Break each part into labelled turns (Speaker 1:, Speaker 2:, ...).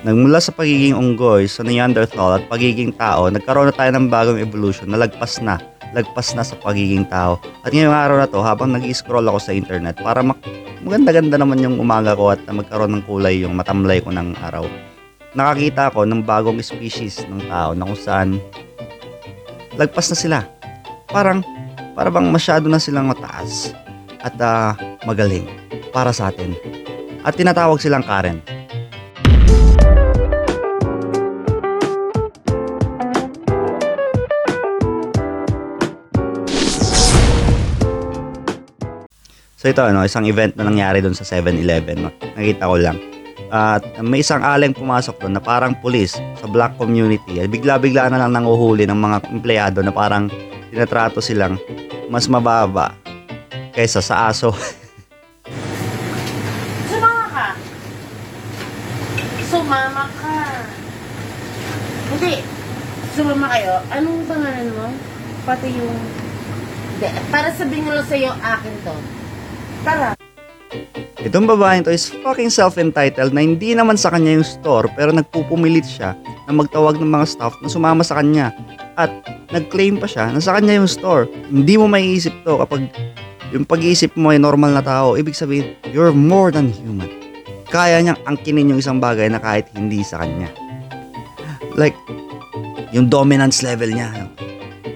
Speaker 1: Nagmula sa pagiging unggoy sa Neanderthal at pagiging tao, nagkaroon na tayo ng bagong evolution na lagpas na. Lagpas na sa pagiging tao. At ngayong araw na to, habang nag-scroll ako sa internet, para mak- maganda-ganda naman yung umaga ko at magkaroon ng kulay yung matamlay ko ng araw. Nakakita ako ng bagong species ng tao na kung saan lagpas na sila. Parang, para bang masyado na silang mataas at ah, magaling para sa atin. At tinatawag silang Karen. So ito ano, isang event na nangyari doon sa 7-Eleven. no? Nakita ko lang. At may isang aleng pumasok doon na parang pulis sa black community. At Bigla-bigla na lang nanguhuli ng mga empleyado na parang tinatrato silang mas mababa kaysa sa aso.
Speaker 2: Sumama ka. Sumama ka. Hindi. Sumama kayo. Anong pangalan mo? Pati yung... Para sabihin ko lang sa'yo, akin to. Tara.
Speaker 1: Itong babaeng to is fucking self-entitled na hindi naman sa kanya yung store pero nagpupumilit siya na magtawag ng mga staff na sumama sa kanya. At nag-claim pa siya na sa kanya yung store. Hindi mo maiisip to kapag yung pag-iisip mo ay normal na tao. Ibig sabihin, you're more than human. Kaya niyang angkinin yung isang bagay na kahit hindi sa kanya. Like, yung dominance level niya.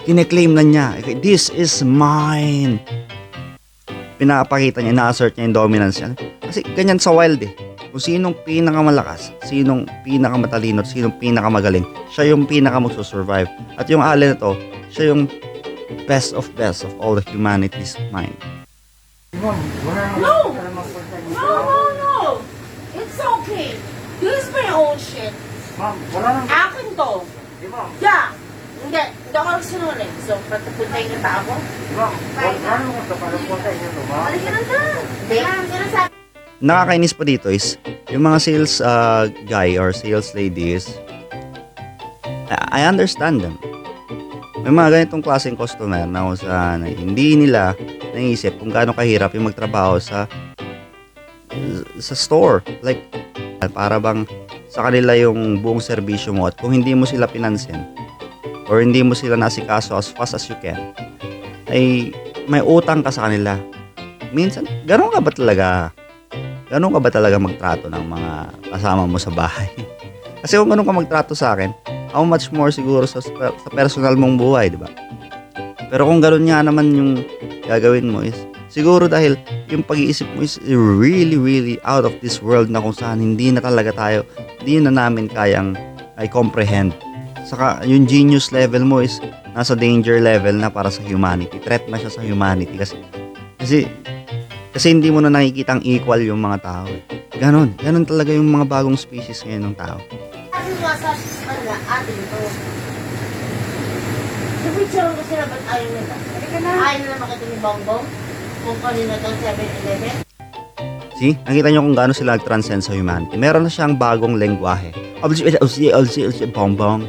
Speaker 1: Kine-claim na niya, this is mine pinapakita niya, na-assert niya yung dominance niya. Kasi ganyan sa wild eh. Kung sinong pinakamalakas, sinong pinakamatalino, at sinong pinakamagaling, siya yung pinaka magsusurvive. At yung alien na to, siya yung best of best of all the humanity's mind.
Speaker 2: No!
Speaker 3: dito.
Speaker 2: No, no, no. It's okay. This is my own shit.
Speaker 3: Ma'am, wala nang...
Speaker 2: Akin to. Yeah. Hindi. Hindi ako nagsinungaling. So, patapuntayin kita ako?
Speaker 3: di ma'am, wala nang punta para punta inyo, no, ma'am.
Speaker 2: Halika na dyan. Hindi. Sinasabi
Speaker 1: Nakakainis pa dito is, yung mga sales uh, guy or sales ladies, I I understand them. May mga ganitong klaseng customer na kung saan hindi nila naisip kung gaano kahirap yung magtrabaho sa sa store. Like, para bang sa kanila yung buong serbisyo mo at kung hindi mo sila pinansin or hindi mo sila nasikaso as fast as you can, ay may utang ka sa kanila. Minsan, ganun ka ba talaga ganun ka ba talaga magtrato ng mga kasama mo sa bahay? Kasi kung ganun ka magtrato sa akin, how much more siguro sa, sa personal mong buhay, di ba? Pero kung ganun nga naman yung gagawin mo is, siguro dahil yung pag-iisip mo is really, really out of this world na kung saan hindi na talaga tayo, hindi na namin kayang ay comprehend. Saka yung genius level mo is nasa danger level na para sa humanity. Threat na siya sa humanity kasi kasi kasi hindi mo na nakikita ang equal yung mga tao. Eh. Ganon. Ganon talaga yung mga bagong species ngayon ng tao.
Speaker 2: nga sa kanila, atin to. Napicture ko sila, ba't ayaw nila? Ayaw nila makita ni Bongbong? Kung kanina itong 7-Eleven?
Speaker 1: See? Nakita nyo kung gaano sila nag-transcend sa humanity. Meron na siyang bagong lengguwahe. Obviously, obviously, obviously, obviously, bongbong.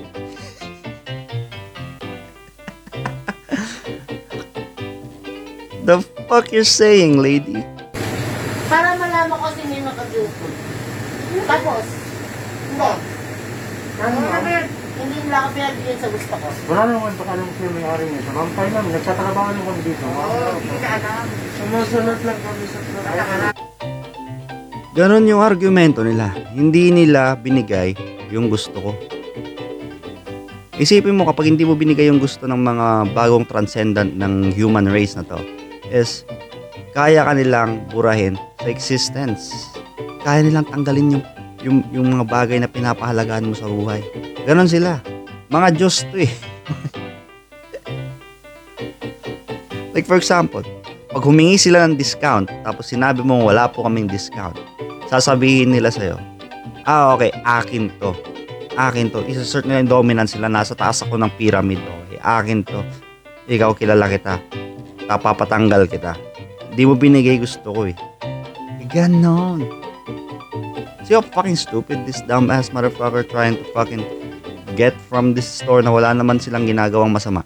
Speaker 1: The fuck you're saying, lady?
Speaker 2: Para malaman ko sino yung nakagrupo. Tapos, hindi.
Speaker 3: Ano, ma'am?
Speaker 2: Hindi nila ako pinagbigyan sa gusto ko.
Speaker 3: Wala nang punta ka nung siya may-ari nito. Ma'am, tayo ma'am, nagtatrabaho lang kami dito. ma'am.
Speaker 2: ka alam.
Speaker 3: Sumusunod lang kami sa trabaho.
Speaker 1: Ganon yung argumento nila. Hindi nila binigay yung gusto ko. Isipin mo kapag hindi mo binigay yung gusto ng mga bagong transcendent ng human race na to is kaya ka nilang burahin sa existence. Kaya nilang tanggalin yung, yung, yung mga bagay na pinapahalagaan mo sa buhay. Ganon sila. Mga Diyos to eh. like for example, pag humingi sila ng discount tapos sinabi mo wala po kaming discount, sasabihin nila sa'yo, ah okay, akin to. Akin to. Isa-assert nila yung dominance sila. Nasa taas ako ng pyramid. Okay, akin to. Ikaw kilala kita. Tapapatanggal kita. Di mo binigay gusto ko eh. Ganon. See how fucking stupid this dumbass motherfucker trying to fucking get from this store na wala naman silang ginagawang masama.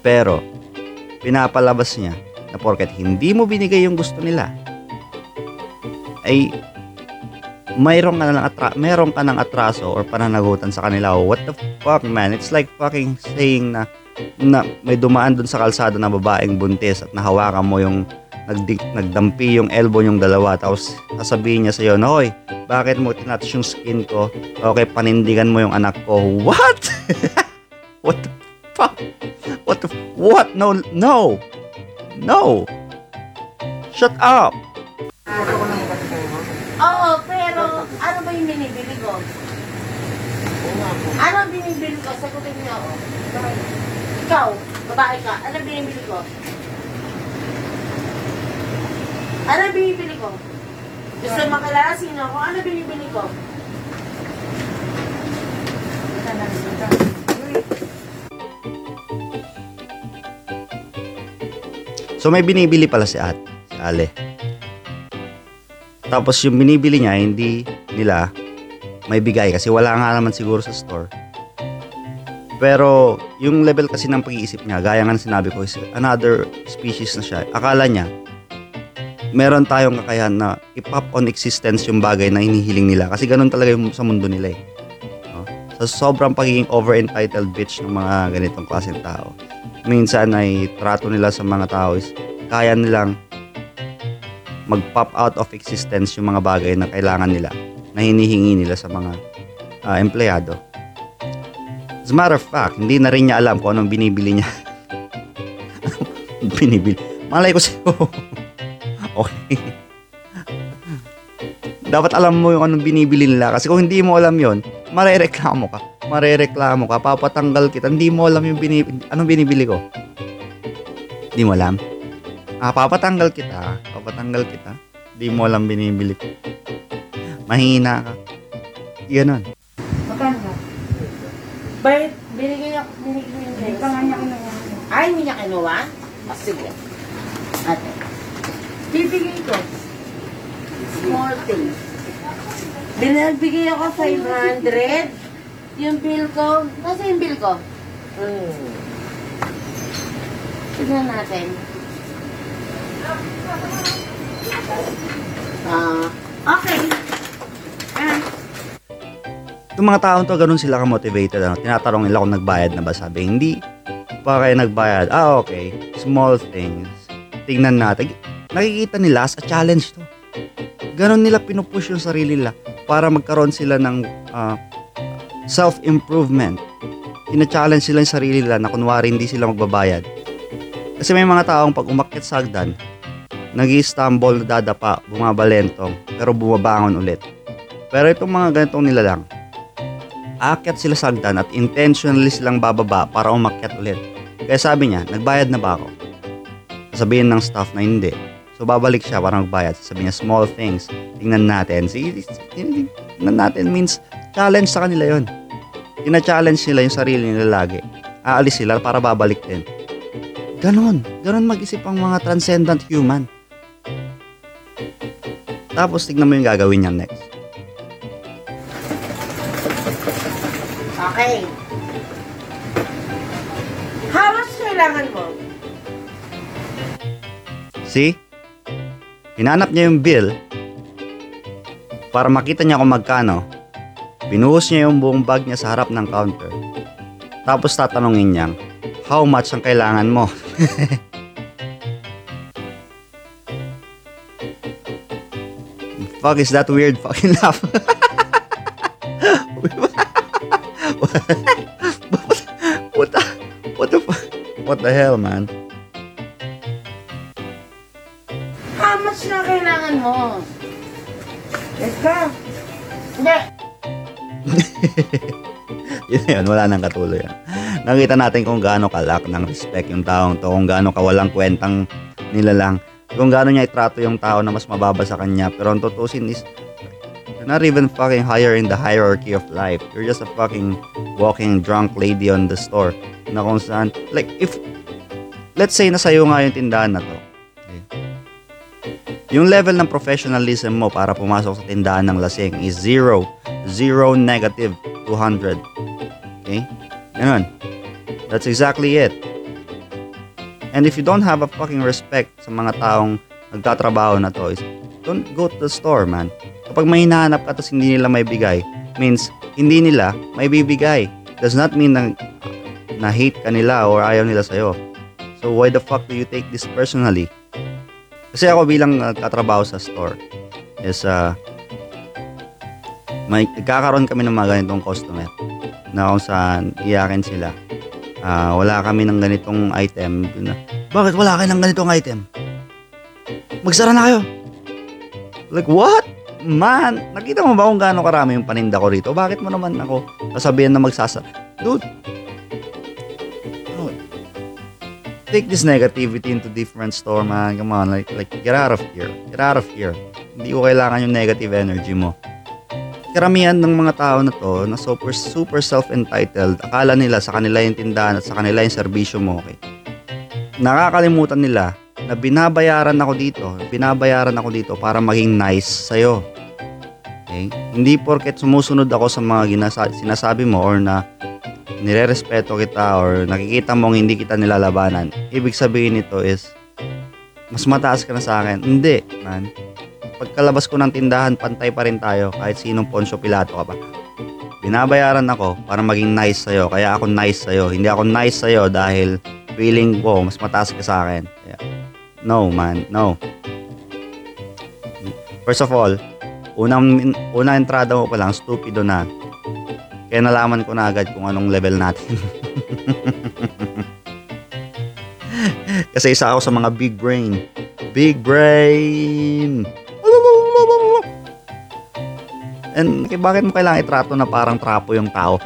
Speaker 1: Pero, pinapalabas niya na porket hindi mo binigay yung gusto nila, ay mayroon ka ng atra meron ka ng atraso or pananagutan sa kanila. What the fuck, man? It's like fucking saying na na may dumaan dun sa kalsada na babaeng buntis at nahawakan mo yung nagdi- nagdampi yung elbow yung dalawa tapos sasabihin niya sa'yo, Hoy, bakit mo tinatch yung skin ko? Okay, panindigan mo yung anak ko. What? What the fuck? What the What? No, no. No. Shut up.
Speaker 2: Oo, pero ano ba yung binibili ko? Ano ang binibili ko? Sagutin niyo ako. Ikaw, babae ka, ano binibili ko? Ano binibili ko? Gusto makilala sino ako? Ano binibili ko?
Speaker 1: So may binibili pala si At, si Ale. Tapos yung binibili niya, hindi nila may bigay kasi wala nga naman siguro sa store. Pero yung level kasi ng pag-iisip niya, gaya nga ng sinabi ko, is another species na siya. Akala niya, meron tayong kakayahan na i-pop on existence yung bagay na hinihiling nila. Kasi ganun talaga yung sa mundo nila eh. No? Sa sobrang pagiging over-entitled bitch ng mga ganitong klaseng tao. Minsan ay trato nila sa mga tao is kaya nilang mag-pop out of existence yung mga bagay na kailangan nila na hinihingi nila sa mga ah, empleyado. As a matter of fact, hindi na rin niya alam kung anong binibili niya. binibili. Malay ko sa'yo. okay. Dapat alam mo yung anong binibili nila. Kasi kung hindi mo alam yon marereklamo ka. Marereklamo ka. Papatanggal kita. Hindi mo alam yung binibili. Anong binibili ko? Hindi mo alam? Ah, papatanggal kita. Papatanggal kita. Hindi mo alam binibili ko. Mahina ka. Ganon.
Speaker 4: Magkano ka?
Speaker 2: Bakit binigay ako, binigay yung
Speaker 4: Hindi
Speaker 2: dress?
Speaker 4: pa nga niya kinuha.
Speaker 2: Niya kinuha? Ah, sige. Ate. Bibigay ko. Small things. Binagbigay ako 500. Yung bill ko, nasa yung bill ko? Hmm. Tignan natin. Ah, okay. Ah,
Speaker 1: Itong mga taong to, ganun sila ka-motivated. Ano? Tinatanong nila kung nagbayad na ba. Sabi, hindi pa kayo nagbayad. Ah, okay. Small things. Tingnan natin. Nakikita nila as a challenge to. Ganun nila pinupush yung sarili nila para magkaroon sila ng ah, self-improvement. Tina-challenge sila yung sarili nila na kunwari hindi sila magbabayad. Kasi may mga taong pag umakyat sa hagdan, nag stumble nadadapa, bumabalentong, pero bumabangon ulit. Pero itong mga ganitong nilalang, aakyat sila sa hagdan at intentionally silang bababa para umakyat ulit. Kaya sabi niya, nagbayad na ba ako? Sabihin ng staff na hindi. So babalik siya para magbayad. Sabi niya, small things. Tingnan natin. Sige, tingnan natin means challenge sa kanila yon. Tina-challenge nila yung sarili nila lagi. Aalis sila para babalik din. Ganon. Ganon mag-isip ang mga transcendent human. Tapos tignan mo yung gagawin niya next. See? Hinanap niya yung bill para makita niya kung magkano. Binuhos niya yung buong bag niya sa harap ng counter. Tapos tatanungin niya, how much ang kailangan mo? Fuck, is that weird fucking laugh? what the, what the, what the hell, man?
Speaker 2: Kailangan mo?
Speaker 4: Yes ka.
Speaker 2: Hindi.
Speaker 1: yun yun, wala nang katuloy yan. Nakita natin kung gaano kalak ng respect yung taong to, kung gaano kawalang kwentang nila lang, kung gaano niya itrato yung tao na mas mababa sa kanya. Pero ang tutusin is, you're not even fucking higher in the hierarchy of life. You're just a fucking walking drunk lady on the store. Na kung saan, like, if, let's say na sa'yo nga yung tindahan na to. Yung level ng professionalism mo para pumasok sa tindahan ng lasing is zero. Zero negative 200. Okay? Ganun. That's exactly it. And if you don't have a fucking respect sa mga taong nagtatrabaho na to, don't go to the store, man. So pag may hinahanap ka tapos hindi nila may bigay, means hindi nila may bibigay. Does not mean na, na hate ka nila or ayaw nila sa'yo. So why the fuck do you take this personally? Kasi ako bilang nagtatrabaho sa store is uh, may nagkakaroon kami ng mga ganitong customer na kung saan iyakin sila. Ah, wala kami ng ganitong item. Bakit wala kayo ng ganitong item? Magsara na kayo. Like, what? Man, nakita mo ba kung gaano karami yung paninda ko rito? Bakit mo naman ako sasabihan na magsasa... Dude, take this negativity into different store, man. Come on, like, like, get out of here. Get out of here. Hindi ko kailangan yung negative energy mo. Karamihan ng mga tao na to na super, super self-entitled, akala nila sa kanila yung tindahan at sa kanila yung serbisyo mo, okay? Nakakalimutan nila na binabayaran ako dito, binabayaran ako dito para maging nice sa'yo. Okay? Hindi porket sumusunod ako sa mga ginasa- sinasabi mo or na nirerespeto kita or nakikita mong hindi kita nilalabanan. Ibig sabihin nito is, mas mataas ka na sa akin. Hindi, man. Pagkalabas ko ng tindahan, pantay pa rin tayo kahit sinong Poncio Pilato ka pa. Binabayaran ako para maging nice sa'yo. Kaya ako nice sa'yo. Hindi ako nice sa'yo dahil feeling ko mas mataas ka sa akin. Kaya, no, man. No. First of all, unang, unang entrada mo pa lang, stupido na. Kaya nalaman ko na agad kung anong level natin. Kasi isa ako sa mga big brain. Big brain! And bakit mo kailangan itrato na parang trapo yung tao?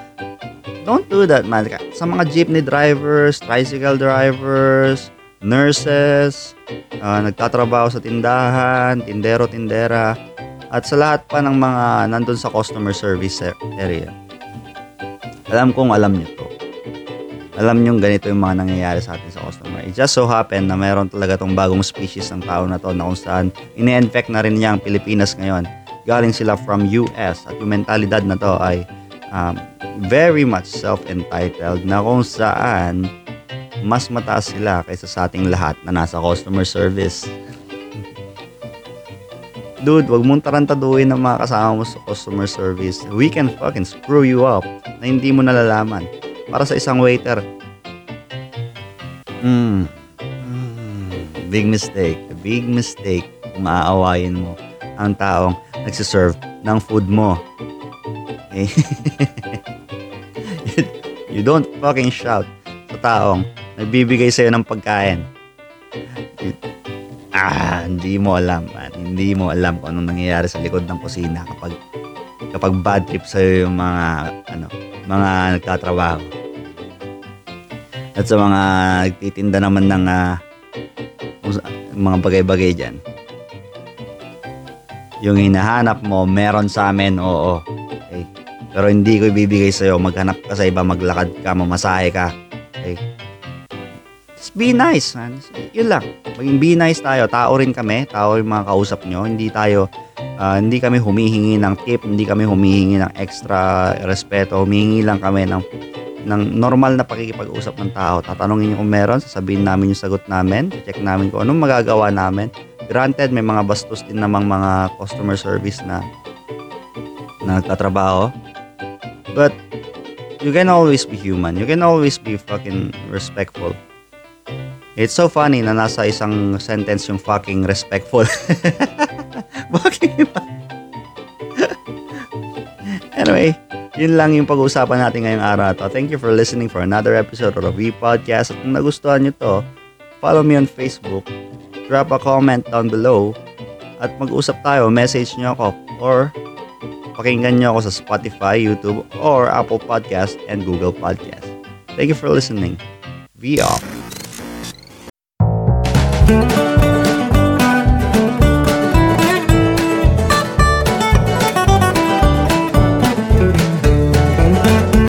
Speaker 1: Don't do that, man. Sa mga jeepney drivers, tricycle drivers, nurses, ah, nagtatrabaho sa tindahan, tindero, tindera, at sa lahat pa ng mga nandun sa customer service area. Alam kong alam nyo to. Alam nyo ganito yung mga nangyayari sa atin sa customer. It just so happen na meron talaga tong bagong species ng tao na to na kung saan ine-infect na rin niya ang Pilipinas ngayon. Galing sila from US at yung mentalidad na to ay um, very much self-entitled na kung saan mas mataas sila kaysa sa ating lahat na nasa customer service. Dude, wag mong tarantaduhin ng mga kasama mo sa customer service. We can fucking screw you up na hindi mo nalalaman. Para sa isang waiter. Mm. Mm. Big mistake. A big mistake kung maaawayin mo ang taong nagsiserve ng food mo. Okay? you, don't fucking shout sa taong nagbibigay sa'yo ng pagkain. Hindi mo alam, man. Hindi mo alam kung anong nangyayari sa likod ng kusina kapag kapag bad trip sa'yo yung mga ano, mga nagtatrabaho. At sa mga nagtitinda naman ng sa- mga bagay-bagay dyan. Yung hinahanap mo, meron sa amin, oo. Okay? Pero hindi ko ibibigay sa'yo. Maghanap ka sa iba, maglakad ka, mamasahe ka. Be nice, man. Yun lang. Maging be nice tayo. Tao rin kami. Tao yung mga kausap nyo. Hindi tayo, ah, hindi kami humihingi ng tip. Hindi kami humihingi ng extra respeto. Humihingi lang kami ng, ng normal na pakikipag-usap ng tao. Tatanungin nyo kung meron. Sasabihin namin yung sagot namin. Check namin kung anong magagawa namin. Granted, may mga bastos din namang mga customer service na na nagtatrabaho. But you can always be human. You can always be fucking respectful. It's so funny na nasa isang sentence yung fucking respectful. Bakit ba? anyway, yun lang yung pag-uusapan natin ngayong araw to. Thank you for listening for another episode of V Podcast. At kung nagustuhan nyo to, follow me on Facebook, drop a comment down below, at mag-usap tayo, message nyo ako, or pakinggan nyo ako sa Spotify, YouTube, or Apple Podcast and Google Podcast. Thank you for listening. V off.